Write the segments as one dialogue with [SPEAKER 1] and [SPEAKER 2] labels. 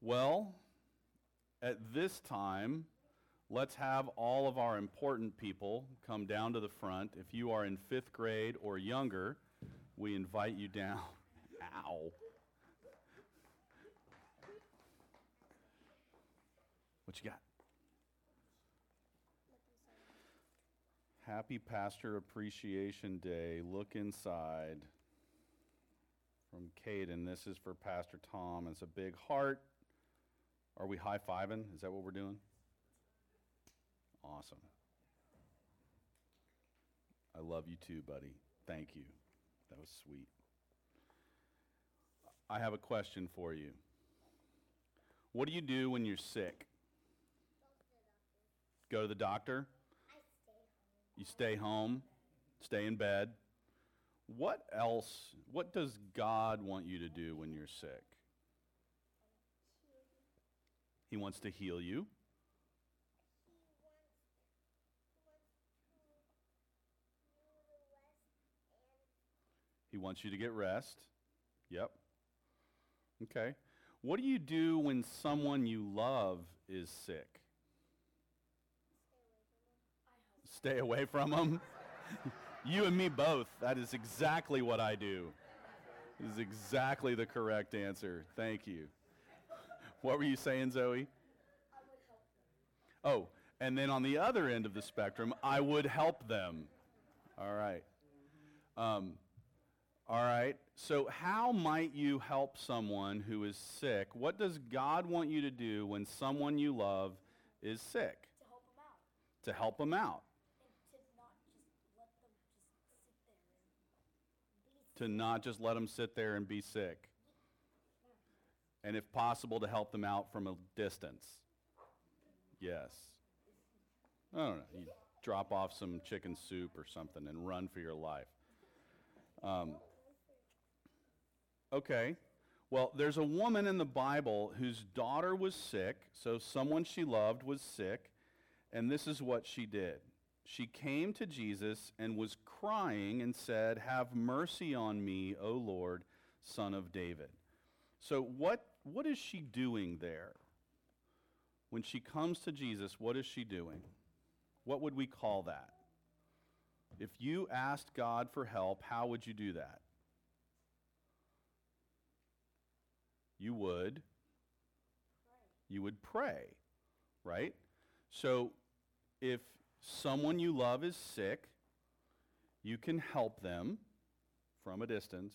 [SPEAKER 1] Well, at this time, let's have all of our important people come down to the front. If you are in fifth grade or younger, we invite you down. Ow. What you got? Happy Pastor Appreciation Day. Look inside. From Caden. This is for Pastor Tom. It's a big heart. Are we high fiving? Is that what we're doing? Awesome. I love you too, buddy. Thank you. That was sweet. I have a question for you. What do you do when you're sick? Go to the doctor? You stay home, stay in bed. What else, what does God want you to do when you're sick? He wants to heal you. He wants you to get rest. Yep. Okay. What do you do when someone you love is sick? Stay away from them. you and me both. That is exactly what I do. This is exactly the correct answer. Thank you. What were you saying, Zoe? Oh, and then on the other end of the spectrum, I would help them. All right. Um, all right. So, how might you help someone who is sick? What does God want you to do when someone you love is sick?
[SPEAKER 2] To help them out.
[SPEAKER 1] To help them out. And to not just let them sit there and be sick. And if possible, to help them out from a distance. Yes. I don't know. You drop off some chicken soup or something and run for your life. Um, okay. Well, there's a woman in the Bible whose daughter was sick, so someone she loved was sick, and this is what she did. She came to Jesus and was crying and said, Have mercy on me, O Lord, son of David. So, what, what is she doing there? When she comes to Jesus, what is she doing? What would we call that? If you asked God for help, how would you do that? You would you would pray, right? So if someone you love is sick, you can help them from a distance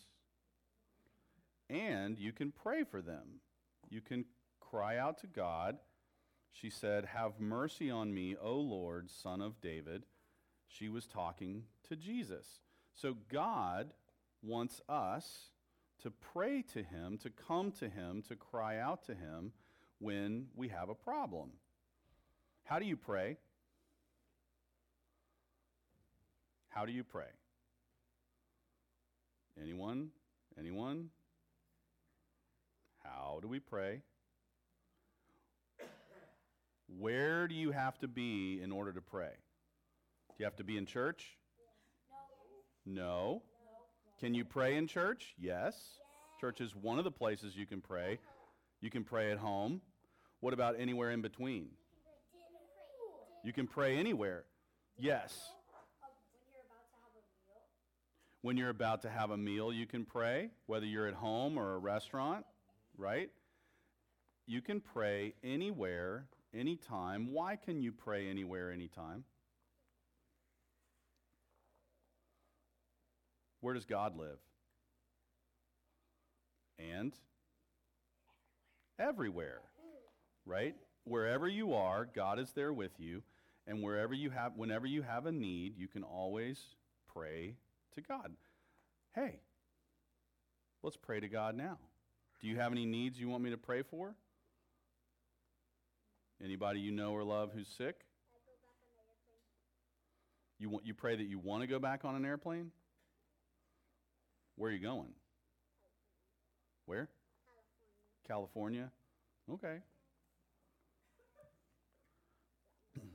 [SPEAKER 1] and you can pray for them. You can cry out to God. She said, Have mercy on me, O Lord, son of David. She was talking to Jesus. So God wants us to pray to him, to come to him, to cry out to him when we have a problem. How do you pray? How do you pray? Anyone? Anyone? How do we pray? Where do you have to be in order to pray? Do you have to be in church?
[SPEAKER 2] No.
[SPEAKER 1] Can you pray in church? Yes. Church is one of the places you can pray. You can pray at home. What about anywhere in between? You can pray anywhere. Yes.
[SPEAKER 2] When you're about to have a meal,
[SPEAKER 1] you can pray, whether you're at home or a restaurant, right? You can pray anywhere, anytime. Why can you pray anywhere, anytime? Where does God live? And? Everywhere, right? Wherever you are, God is there with you. And wherever you have, whenever you have a need, you can always pray to God. Hey, let's pray to God now. Do you have any needs you want me to pray for? Anybody you know or love who's sick?
[SPEAKER 2] I go back on airplane.
[SPEAKER 1] You, want, you pray that you want to go back on an airplane? Where are you going? Where?
[SPEAKER 2] California.
[SPEAKER 1] California? Okay.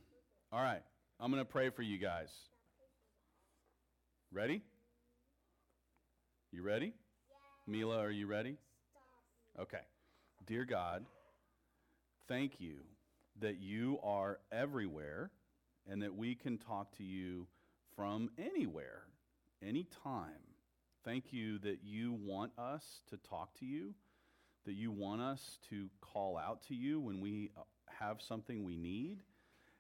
[SPEAKER 1] All right. I'm going to pray for you guys. Ready? You ready? Mila, are you ready? Okay. Dear God, thank you that you are everywhere and that we can talk to you from anywhere, anytime. Thank you that you want us to talk to you, that you want us to call out to you when we uh, have something we need,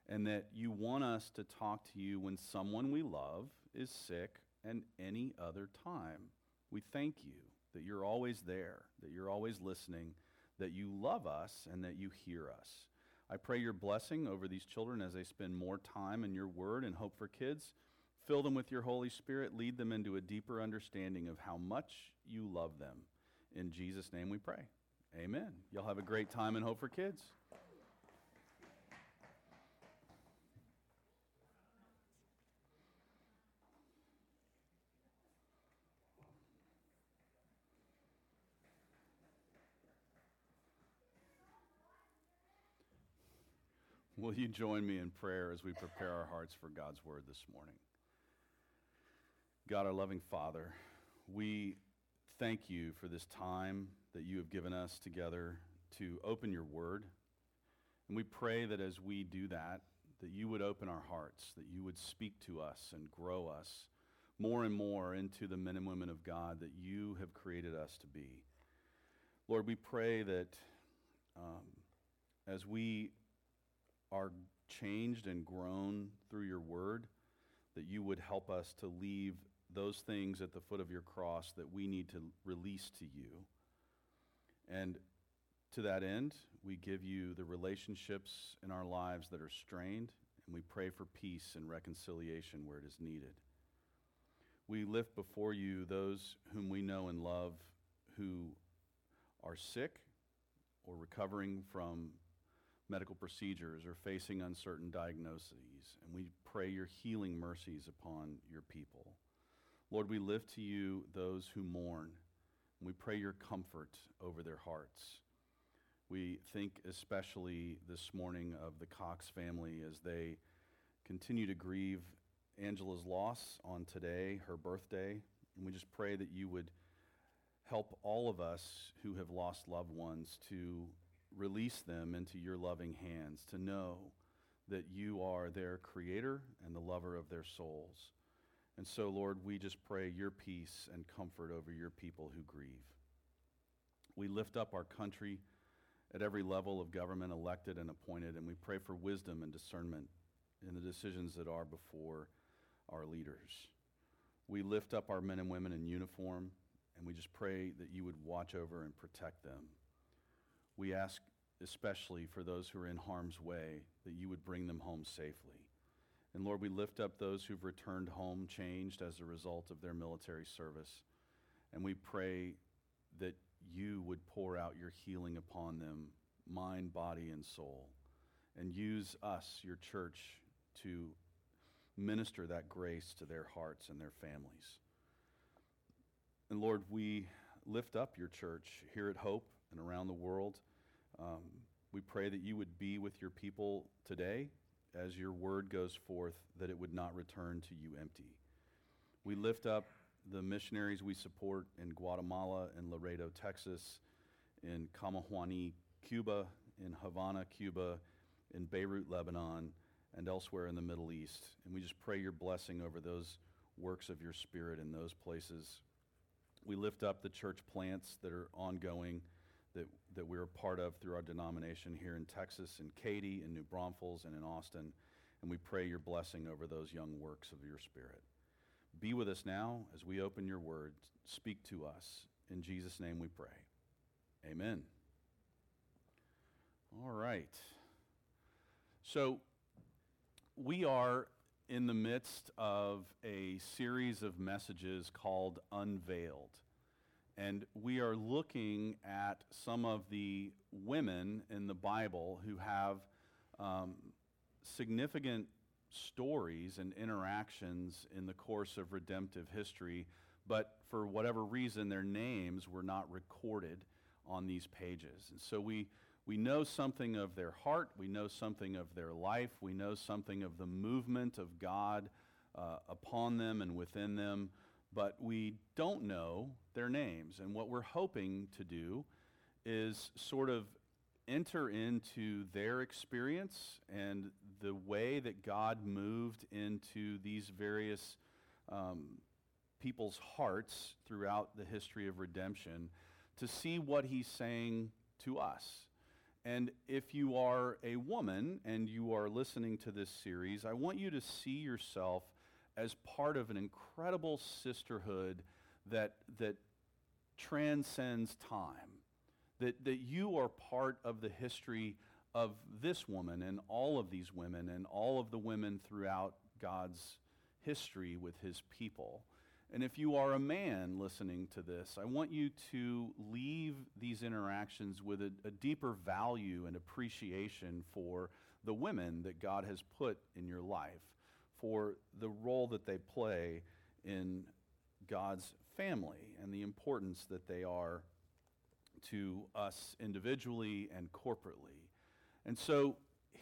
[SPEAKER 1] and that you want us to talk to you when someone we love is sick and any other time. We thank you that you're always there, that you're always listening, that you love us, and that you hear us. I pray your blessing over these children as they spend more time in your word and hope for kids. Fill them with your Holy Spirit. Lead them into a deeper understanding of how much you love them. In Jesus' name we pray. Amen. Y'all have a great time and Hope for Kids. Will you join me in prayer as we prepare our hearts for God's word this morning? God, our loving Father, we thank you for this time that you have given us together to open your word. And we pray that as we do that, that you would open our hearts, that you would speak to us and grow us more and more into the men and women of God that you have created us to be. Lord, we pray that um, as we are changed and grown through your word, that you would help us to leave those things at the foot of your cross that we need to release to you. And to that end, we give you the relationships in our lives that are strained, and we pray for peace and reconciliation where it is needed. We lift before you those whom we know and love who are sick or recovering from medical procedures or facing uncertain diagnoses. And we pray your healing mercies upon your people. Lord, we lift to you those who mourn. And we pray your comfort over their hearts. We think especially this morning of the Cox family as they continue to grieve Angela's loss on today, her birthday. And we just pray that you would help all of us who have lost loved ones to release them into your loving hands, to know that you are their creator and the lover of their souls. And so, Lord, we just pray your peace and comfort over your people who grieve. We lift up our country at every level of government, elected and appointed, and we pray for wisdom and discernment in the decisions that are before our leaders. We lift up our men and women in uniform, and we just pray that you would watch over and protect them. We ask especially for those who are in harm's way that you would bring them home safely. And Lord, we lift up those who've returned home changed as a result of their military service. And we pray that you would pour out your healing upon them, mind, body, and soul. And use us, your church, to minister that grace to their hearts and their families. And Lord, we lift up your church here at Hope and around the world. Um, we pray that you would be with your people today as your word goes forth, that it would not return to you empty. We lift up the missionaries we support in Guatemala in Laredo, Texas, in Camajuaní, Cuba, in Havana, Cuba, in Beirut, Lebanon, and elsewhere in the Middle East. And we just pray your blessing over those works of your Spirit in those places. We lift up the church plants that are ongoing that we're a part of through our denomination here in Texas, in Katy, in New Braunfels, and in Austin. And we pray your blessing over those young works of your Spirit. Be with us now as we open your word. Speak to us. In Jesus' name we pray. Amen. All right. So, we are in the midst of a series of messages called Unveiled. And we are looking at some of the women in the Bible who have um, significant stories and interactions in the course of redemptive history, but for whatever reason, their names were not recorded on these pages. And so we, we know something of their heart, we know something of their life, we know something of the movement of God uh, upon them and within them but we don't know their names. And what we're hoping to do is sort of enter into their experience and the way that God moved into these various um, people's hearts throughout the history of redemption to see what he's saying to us. And if you are a woman and you are listening to this series, I want you to see yourself as part of an incredible sisterhood that, that transcends time. That, that you are part of the history of this woman and all of these women and all of the women throughout God's history with his people. And if you are a man listening to this, I want you to leave these interactions with a, a, deeper value and appreciation for the women that God has put in your life, for the role that they play in God's family and the importance that they are to us individually and corporately. And so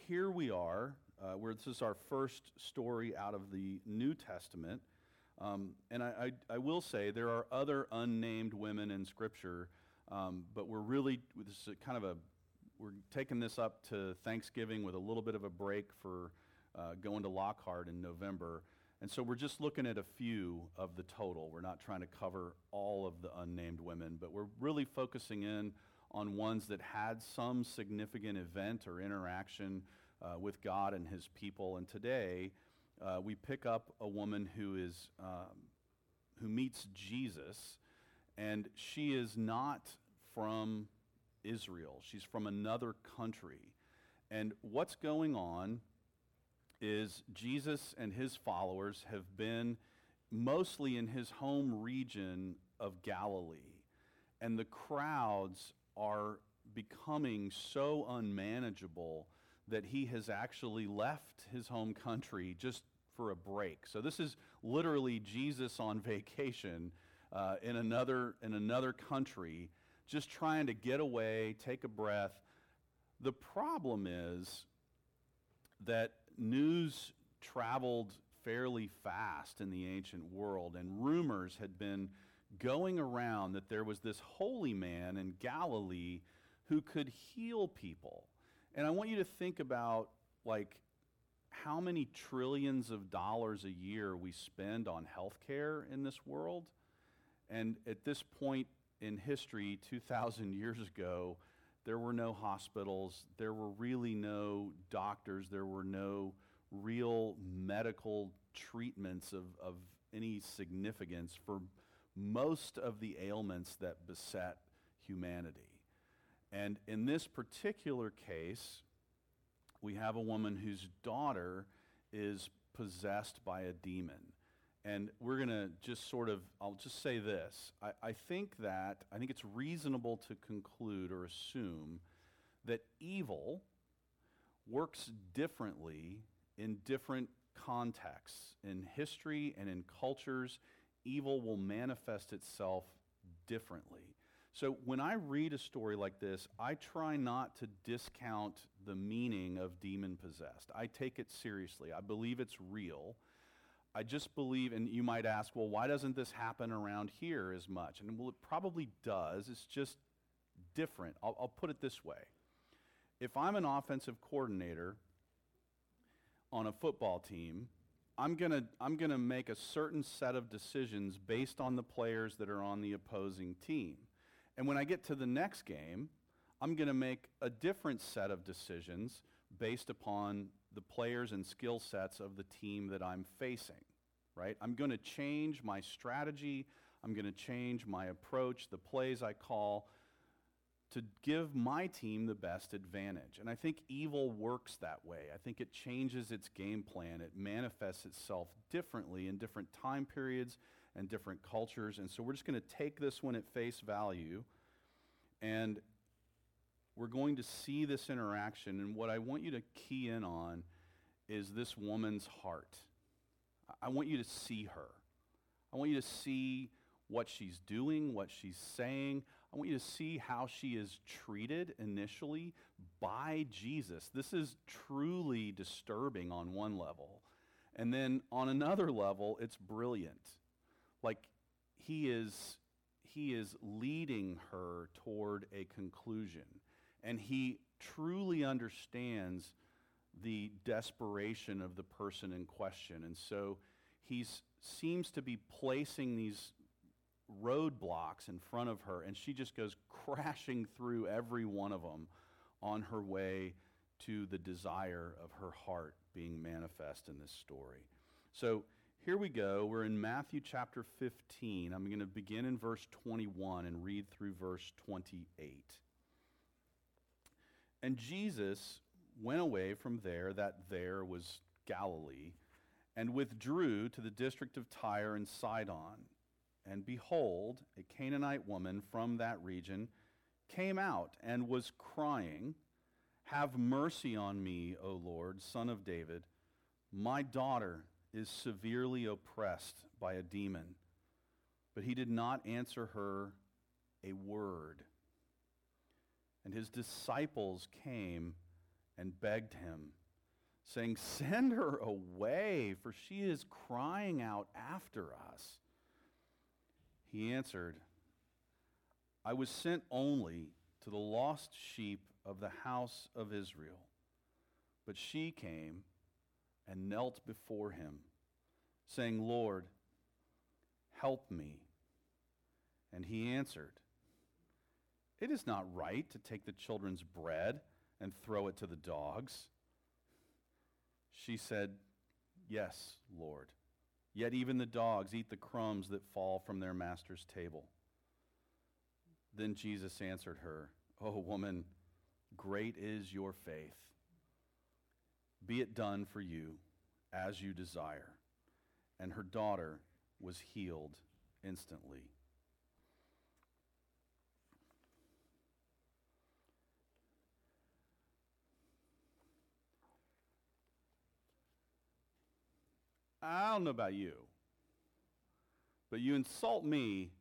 [SPEAKER 1] here we are, uh, where this is our first story out of the New Testament. Um, and I, I, I, will say there are other unnamed women in Scripture, um, but we're really, this is kind of a, we're taking this up to Thanksgiving with a little bit of a break for uh, going to Lockhart in November. And so we're just looking at a few of the total. We're not trying to cover all of the unnamed women, but we're really focusing in on ones that had some significant event or interaction uh, with God and his people. And today, uh, we pick up a woman who is um, who meets Jesus, and she is not from Israel. She's from another country. And what's going on is Jesus and his followers have been mostly in his home region of Galilee. And the crowds are becoming so unmanageable that he has actually left his home country just for a break. So this is literally Jesus on vacation uh, in another in another country, just trying to get away, take a breath. The problem is that news traveled fairly fast in the ancient world, and rumors had been going around that there was this holy man in Galilee who could heal people. And I want you to think about like how many trillions of dollars a year we spend on healthcare in this world. And at this point in history, 2,000 years ago, there were no hospitals, there were really no doctors, there were no real medical treatments of, of any significance for most of the ailments that beset humanity. And in this particular case, we have a woman whose daughter is possessed by a demon. And we're going to just sort of, I'll just say this. I, I think that, I think it's reasonable to conclude or assume that evil works differently in different contexts. In history and in cultures, evil will manifest itself differently. So when I read a story like this, I try not to discount the meaning of demon possessed. I take it seriously. I believe it's real. I just believe, and you might ask, well, why doesn't this happen around here as much? And well, it probably does. It's just different. I'll, I'll put it this way. If I'm an offensive coordinator on a football team, I'm going to I'm going to make a certain set of decisions based on the players that are on the opposing team. And when I get to the next game, I'm going to make a different set of decisions based upon the players and skill sets of the team that I'm facing, right? I'm going to change my strategy. I'm going to change my approach, the plays I call, to give my team the best advantage. And I think evil works that way. I think it changes its game plan. It manifests itself differently in different time periods and different cultures. And so we're just going to take this one at face value and we're going to see this interaction. And what I want you to key in on is this woman's heart. I want you to see her. I want you to see what she's doing, what she's saying. I want you to see how she is treated initially by Jesus. This is truly disturbing on one level. And then on another level, it's brilliant. Like he is he is leading her toward a conclusion. And he truly understands the desperation of the person in question. And so he seems to be placing these roadblocks in front of her, and she just goes crashing through every one of them on her way to the desire of her heart being manifest in this story. So here we go. We're in Matthew chapter 15. I'm going to begin in verse 21 and read through verse 28. And Jesus went away from there, that there was Galilee, and withdrew to the district of Tyre and Sidon. And behold, a Canaanite woman from that region came out and was crying, Have mercy on me, O Lord, son of David. My daughter is severely oppressed by a demon. But he did not answer her a word. And his disciples came and begged him, saying, Send her away, for she is crying out after us. He answered, I was sent only to the lost sheep of the house of Israel. But she came and knelt before him, saying, Lord, help me. And he answered, It is not right to take the children's bread and throw it to the dogs. She said, Yes, Lord. Yet even the dogs eat the crumbs that fall from their master's table. Then Jesus answered her, Oh, woman, great is your faith. Be it done for you as you desire. And her daughter was healed instantly. I don't know about you, but you insult me,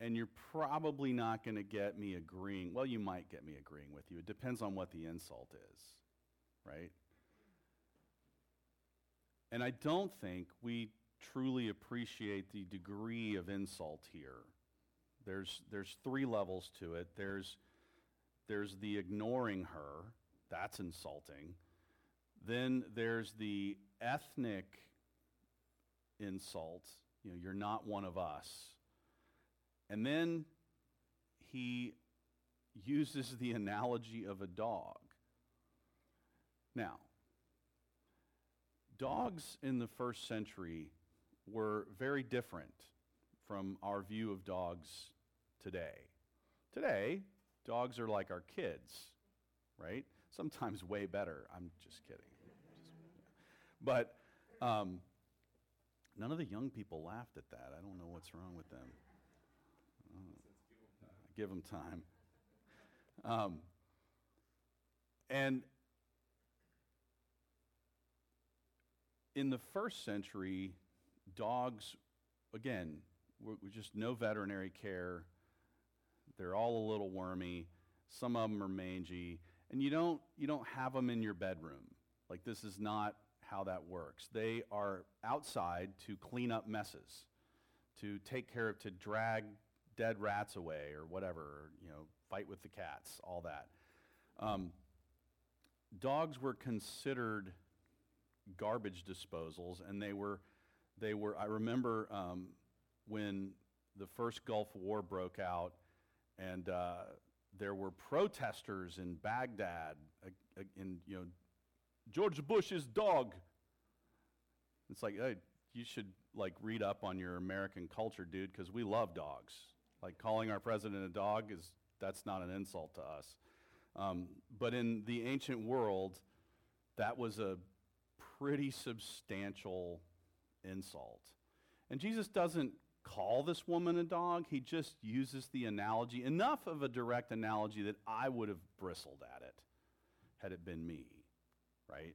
[SPEAKER 1] and you're probably not going to get me agreeing. Well, you might get me agreeing with you. It depends on what the insult is, right? And I don't think we truly appreciate the degree of insult here. There's, there's three levels to it. There's, there's the ignoring her, that's insulting. Then there's the ethnic insult, you know, you're not one of us. And then he uses the analogy of a dog. Now, dogs in the first century were very different from our view of dogs today. Today, dogs are like our kids, right? Sometimes way better. I'm just kidding. But um, none of the young people laughed at that. I don't know what's wrong with them. Uh, give them time. Um, and in the first century, dogs, again, were, were just no veterinary care. They're all a little wormy. Some of them are mangy. And you don't, you don't have them in your bedroom. Like, this is not how that works. They are outside to clean up messes, to take care of, to drag dead rats away or whatever, or, you know, fight with the cats, all that. Um, dogs were considered garbage disposals, and they were, they were. I remember um, when the first Gulf War broke out, and uh, there were protesters in Baghdad, uh, uh, in you know, George Bush's dog. It's like, hey, you should like read up on your American culture, dude, because we love dogs. Like calling our president a dog is that's not an insult to us. Um, but in the ancient world, that was a pretty substantial insult. And Jesus doesn't call this woman a dog, he just uses the analogy, enough of a direct analogy that I would have bristled at it had it been me, right?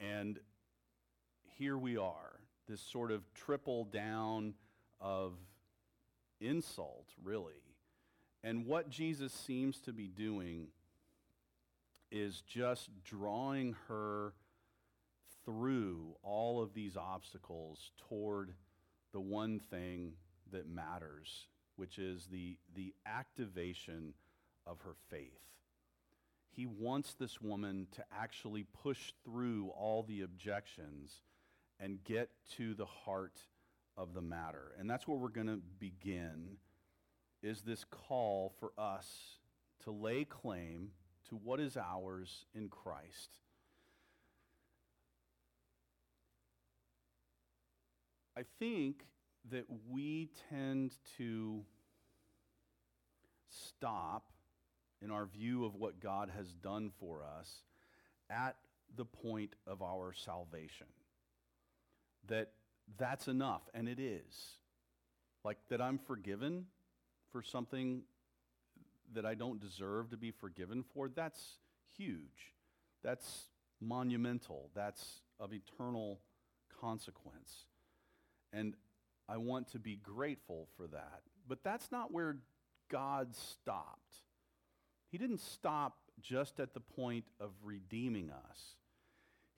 [SPEAKER 1] And here we are, this sort of triple down of insult, really. And what Jesus seems to be doing is just drawing her through all of these obstacles toward the one thing that matters, which is the, the activation of her faith. He wants this woman to actually push through all the objections and get to the heart of the matter. And that's where we're going to begin is this call for us to lay claim to what is ours in Christ. I think that we tend to stop in our view of what God has done for us at the point of our salvation. That that's enough, and it is. Like that I'm forgiven for something that I don't deserve to be forgiven for, that's huge. That's monumental. That's of eternal consequence. And I want to be grateful for that. But that's not where God stopped. He didn't stop just at the point of redeeming us.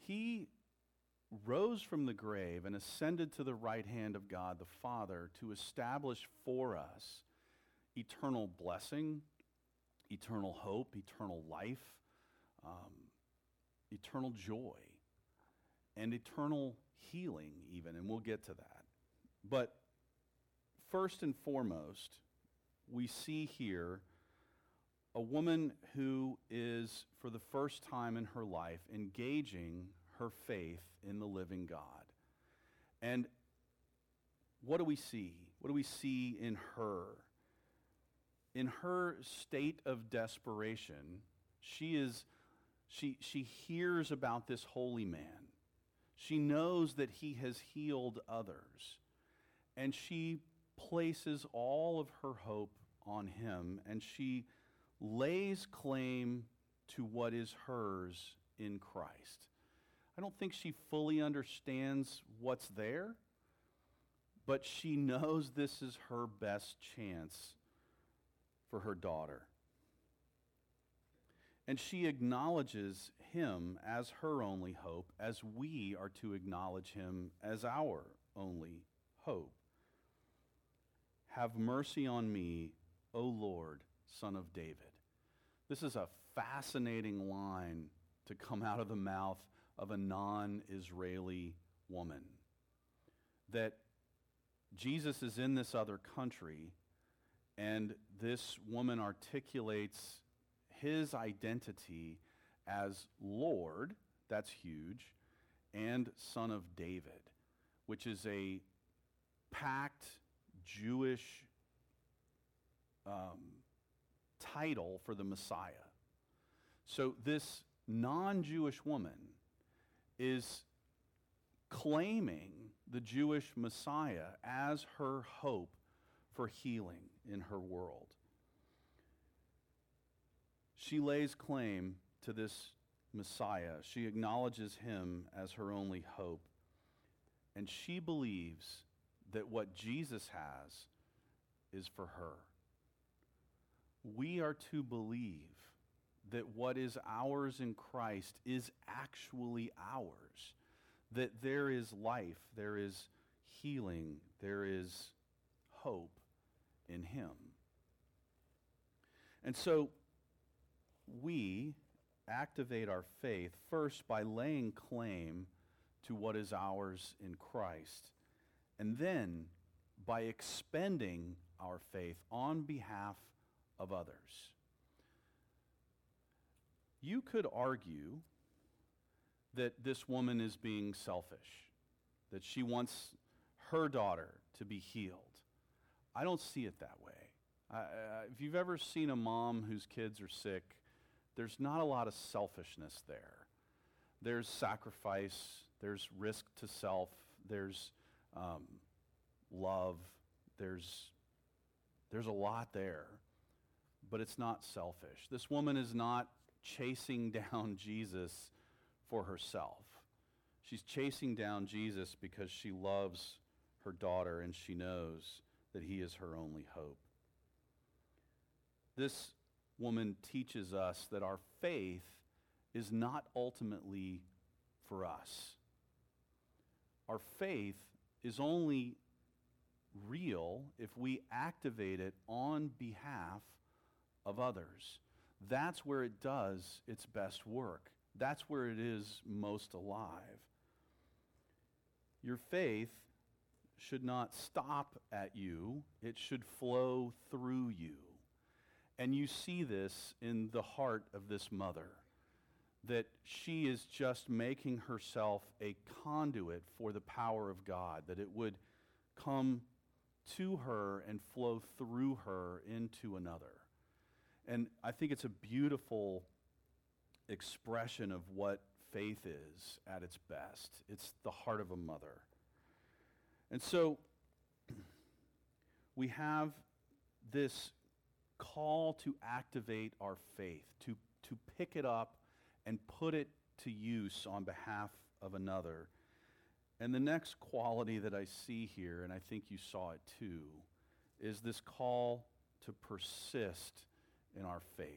[SPEAKER 1] He rose from the grave and ascended to the right hand of God the Father to establish for us eternal blessing, eternal hope, eternal life, um, eternal joy, and eternal healing, even. And we'll get to that. But first and foremost, we see here a woman who is, for the first time in her life, engaging her faith in the living God. And what do we see? What do we see in her? In her state of desperation, she is she she hears about this holy man. She knows that he has healed others. And she places all of her hope on him and she lays claim to what is hers in Christ. I don't think she fully understands what's there, but she knows this is her best chance for her daughter. And she acknowledges him as her only hope, as we are to acknowledge him as our only hope. Have mercy on me, O Lord, son of David. This is a fascinating line to come out of the mouth of a non Israeli woman. That Jesus is in this other country, and this woman articulates his identity as Lord, that's huge, and Son of David, which is a packed Jewish um, title for the Messiah. So this non Jewish woman is claiming the Jewish Messiah as her hope for healing in her world. She lays claim to this Messiah. She acknowledges him as her only hope. And she believes that what Jesus has is for her. We are to believe that what is ours in Christ is actually ours, that there is life, there is healing, there is hope in Him. And so we activate our faith first by laying claim to what is ours in Christ, and then by expending our faith on behalf of others. You could argue that this woman is being selfish, that she wants her daughter to be healed. I don't see it that way. Uh, if you've ever seen a mom whose kids are sick, there's not a lot of selfishness there. There's sacrifice, there's risk to self, there's um, love, there's, there's a lot there, but it's not selfish. This woman is not chasing down Jesus for herself. She's chasing down Jesus because she loves her daughter and she knows that he is her only hope. This woman teaches us that our faith is not ultimately for us. Our faith is only real if we activate it on behalf of others. that's where it does its best work. That's where it is most alive. Your faith should not stop at you, it should flow through you. And you see this in the heart of this mother, that she is just making herself a conduit for the power of God, that it would come to her and flow through her into another. And I think it's a beautiful expression of what faith is at its best. It's the heart of a mother. And so we have this call to activate our faith, to, to pick it up and put it to use on behalf of another. And the next quality that I see here, and I think you saw it too, is this call to persist in our faith.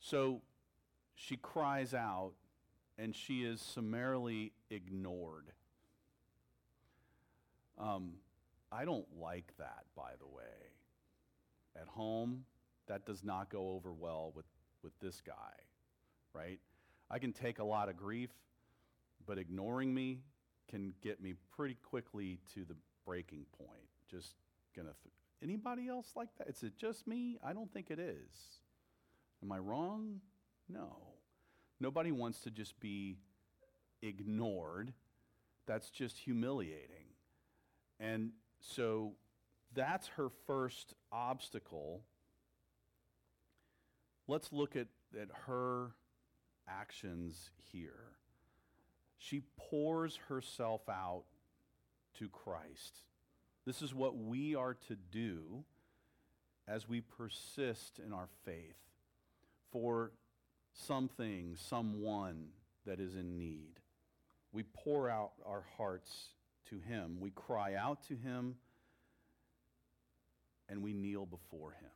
[SPEAKER 1] So she cries out and she is summarily ignored. Um, I don't like that, by the way. At home, that does not go over well with, with this guy, right? I can take a lot of grief, but ignoring me can get me pretty quickly to the breaking point. Just gonna. Th- Anybody else like that? Is it just me? I don't think it is. Am I wrong? No. Nobody wants to just be ignored. That's just humiliating. And so that's her first obstacle. Let's look at, at her actions here. She pours herself out to Christ. This is what we are to do as we persist in our faith for something, someone that is in need. We pour out our hearts to Him. We cry out to Him and we kneel before Him.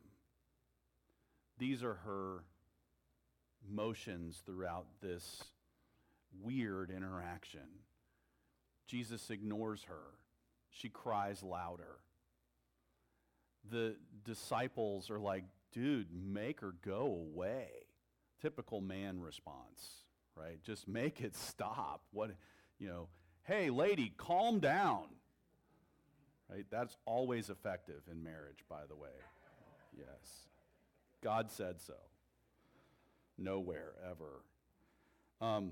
[SPEAKER 1] These are her motions throughout this weird interaction. Jesus ignores her. She cries louder. The disciples are like, dude, make her go away. Typical man response, right? Just make it stop. What, you know, hey, lady, calm down. Right? That's always effective in marriage, by the way. Yes. God said so. Nowhere, ever. Um,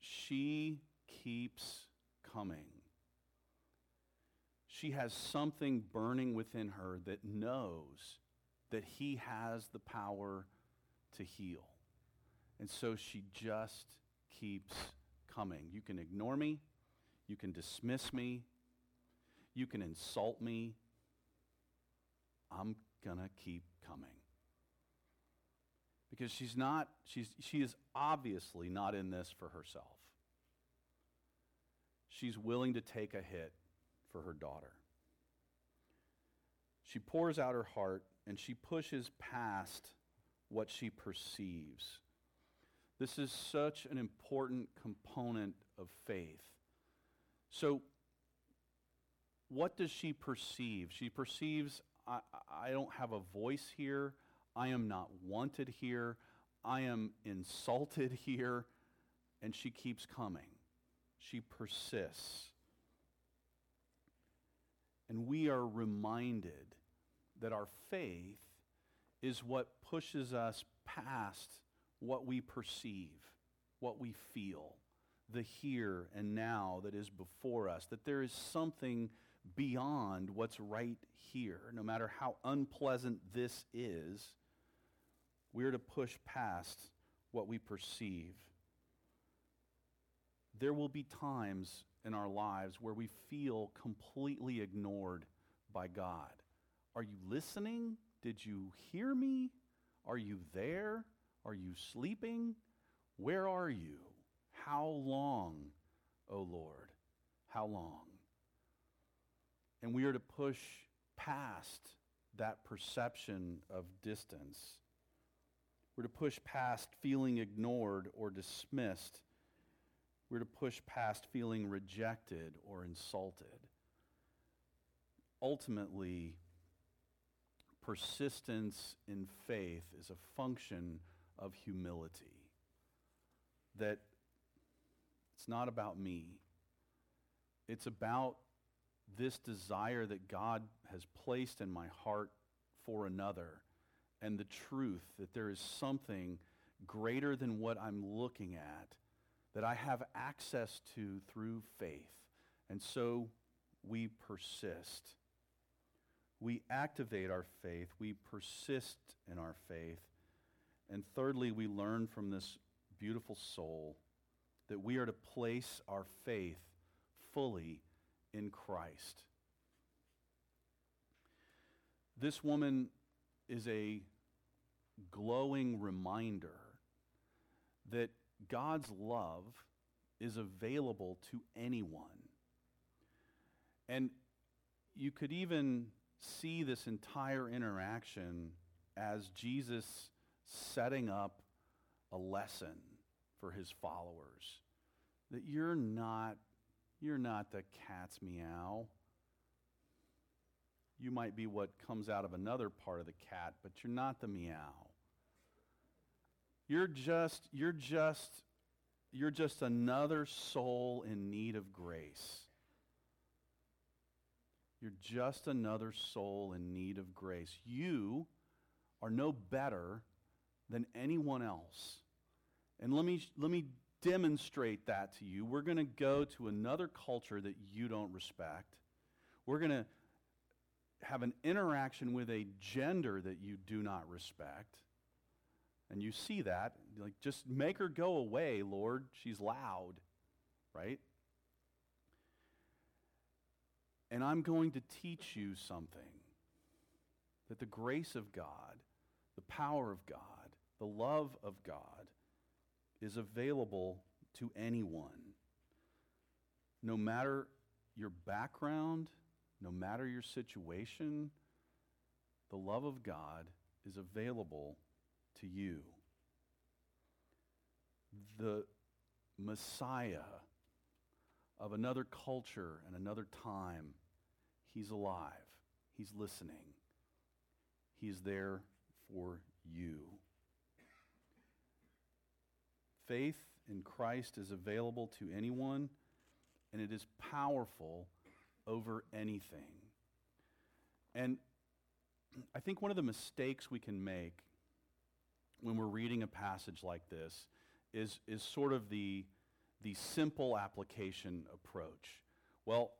[SPEAKER 1] she keeps coming. She has something burning within her that knows that he has the power to heal. And so she just keeps coming. You can ignore me. You can dismiss me. You can insult me. I'm going to keep coming. Because she's not, she's, she is obviously not in this for herself. She's willing to take a hit for her daughter. She pours out her heart and she pushes past what she perceives. This is such an important component of faith. So, what does she perceive? She perceives, I, I don't have a voice here. I am not wanted here. I am insulted here. And she keeps coming. She persists. And we are reminded that our faith is what pushes us past what we perceive, what we feel, the here and now that is before us, that there is something beyond what's right here. No matter how unpleasant this is, we're to push past what we perceive. There will be times in our lives where we feel completely ignored by God. Are you listening? Did you hear me? Are you there? Are you sleeping? Where are you? How long, O oh Lord? How long? And we are to push past that perception of distance. We're to push past feeling ignored or dismissed. We're to push past feeling rejected or insulted. Ultimately, persistence in faith is a function of humility. That it's not about me, it's about this desire that God has placed in my heart for another and the truth that there is something greater than what I'm looking at that I have access to through faith. And so we persist. We activate our faith. We persist in our faith. And thirdly, we learn from this beautiful soul that we are to place our faith fully in Christ. This woman is a glowing reminder that God's love is available to anyone. And you could even see this entire interaction as Jesus setting up a lesson for his followers that you're not you're not the cat's meow you might be what comes out of another part of the cat but you're not the meow you're just, you're just, you're just another soul in need of grace. You're just another soul in need of grace. You are no better than anyone else. And let me, let me demonstrate that to you. We're going to go to another culture that you don't respect. We're going to have an interaction with a gender that you do not respect. And you see that, like, just make her go away, Lord. She's loud, right? And I'm going to teach you something that the grace of God, the power of God, the love of God is available to anyone. No matter your background, no matter your situation, the love of God is available to you. The Messiah of another culture and another time, he's alive. He's listening. He's there for you. Faith in Christ is available to anyone, and it is powerful over anything. And I think one of the mistakes we can make when we're reading a passage like this is, is sort of the, the simple application approach. Well,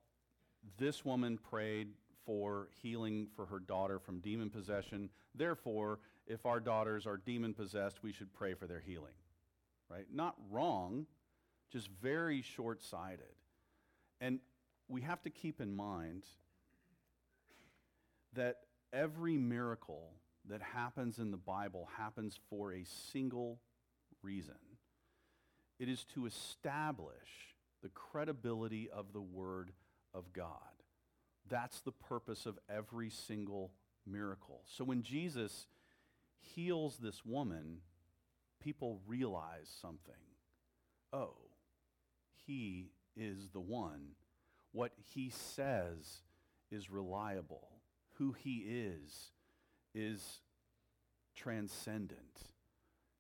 [SPEAKER 1] this woman prayed for healing for her daughter from demon possession. Therefore, if our daughters are demon possessed, we should pray for their healing. Right? Not wrong, just very short sighted. And we have to keep in mind that every miracle that happens in the Bible happens for a single reason it is to establish the credibility of the Word of God. That's the purpose of every single miracle. So when Jesus heals this woman, people realize something. Oh, he is the one. What he says is reliable. Who he is is transcendent.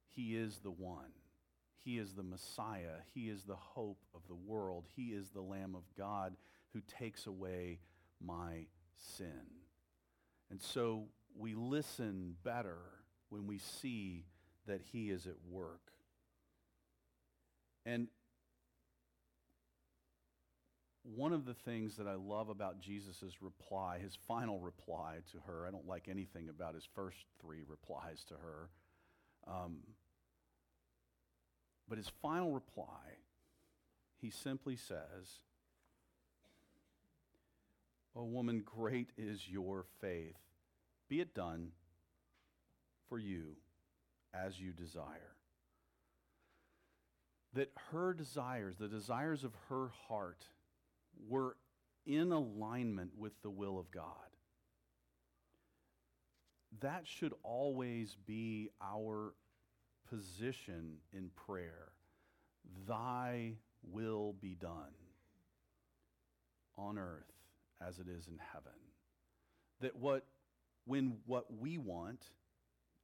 [SPEAKER 1] He is the one. He is the Messiah. He is the hope of the world. He is the Lamb of God who takes away my sin. And so we listen better when we see that He is at work. And one of the things that I love about Jesus' reply, his final reply to her, I don't like anything about his first three replies to her, um, but his final reply, he simply says, O woman, great is your faith. Be it done for you as you desire. That her desires, the desires of her heart, were in alignment with the will of God. That should always be our position in prayer. Thy will be done on earth as it is in heaven. That what when what we want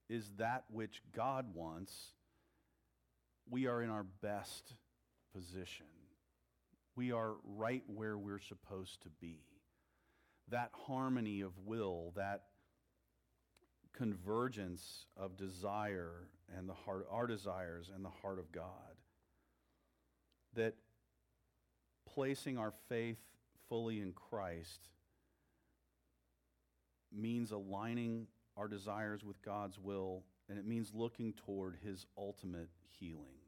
[SPEAKER 1] is that which God wants, we are in our best position. We are right where we're supposed to be. That harmony of will, that convergence of desire and the heart, our desires and the heart of God. That placing our faith fully in Christ means aligning our desires with God's will, and it means looking toward his ultimate healing.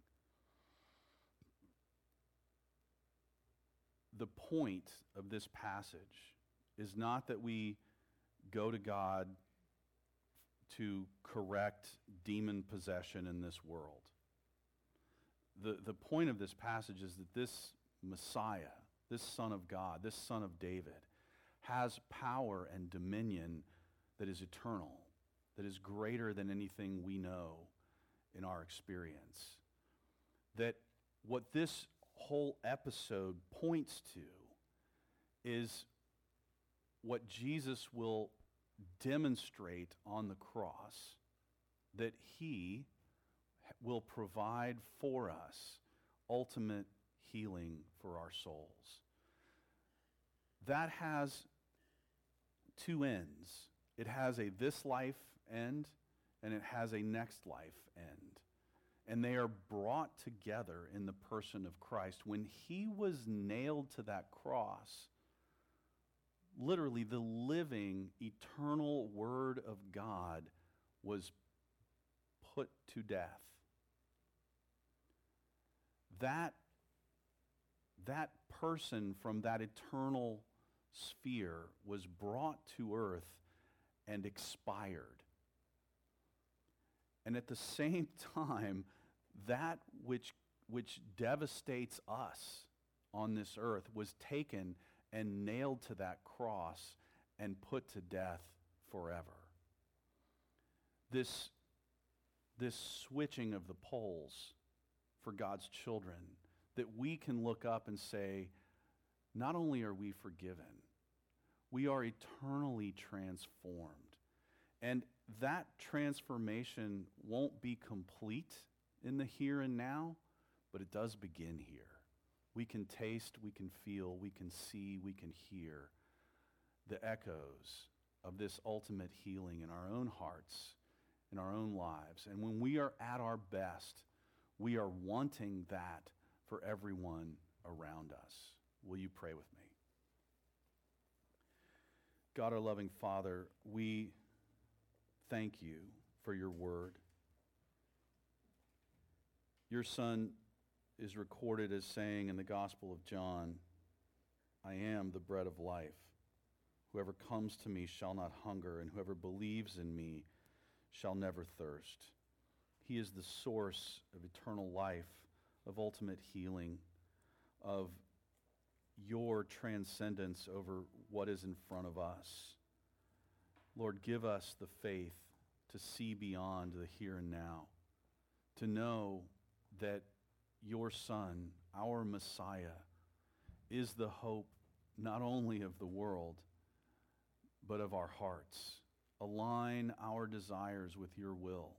[SPEAKER 1] The point of this passage is not that we go to God to correct demon possession in this world. The, the point of this passage is that this Messiah, this Son of God, this Son of David, has power and dominion that is eternal, that is greater than anything we know in our experience. That what this whole episode points to is what Jesus will demonstrate on the cross that he will provide for us ultimate healing for our souls. That has two ends. It has a this life end and it has a next life end. And they are brought together in the person of Christ. When he was nailed to that cross, literally the living, eternal Word of God was put to death. That, that person from that eternal sphere was brought to earth and expired. And at the same time, that which, which devastates us on this earth was taken and nailed to that cross and put to death forever. This, this switching of the poles for God's children, that we can look up and say, not only are we forgiven, we are eternally transformed. And that transformation won't be complete in the here and now, but it does begin here. We can taste, we can feel, we can see, we can hear the echoes of this ultimate healing in our own hearts, in our own lives. And when we are at our best, we are wanting that for everyone around us. Will you pray with me? God, our loving Father, we thank you for your word. Your Son is recorded as saying in the Gospel of John, I am the bread of life. Whoever comes to me shall not hunger, and whoever believes in me shall never thirst. He is the source of eternal life, of ultimate healing, of your transcendence over what is in front of us. Lord, give us the faith to see beyond the here and now, to know that your Son, our Messiah, is the hope not only of the world, but of our hearts. Align our desires with your will.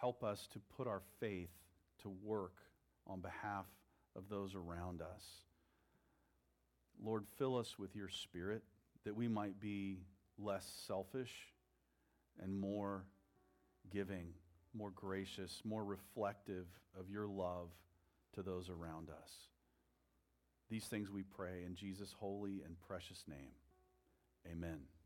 [SPEAKER 1] Help us to put our faith to work on behalf of those around us. Lord, fill us with your spirit that we might be less selfish and more giving more gracious, more reflective of your love to those around us. These things we pray in Jesus' holy and precious name. Amen.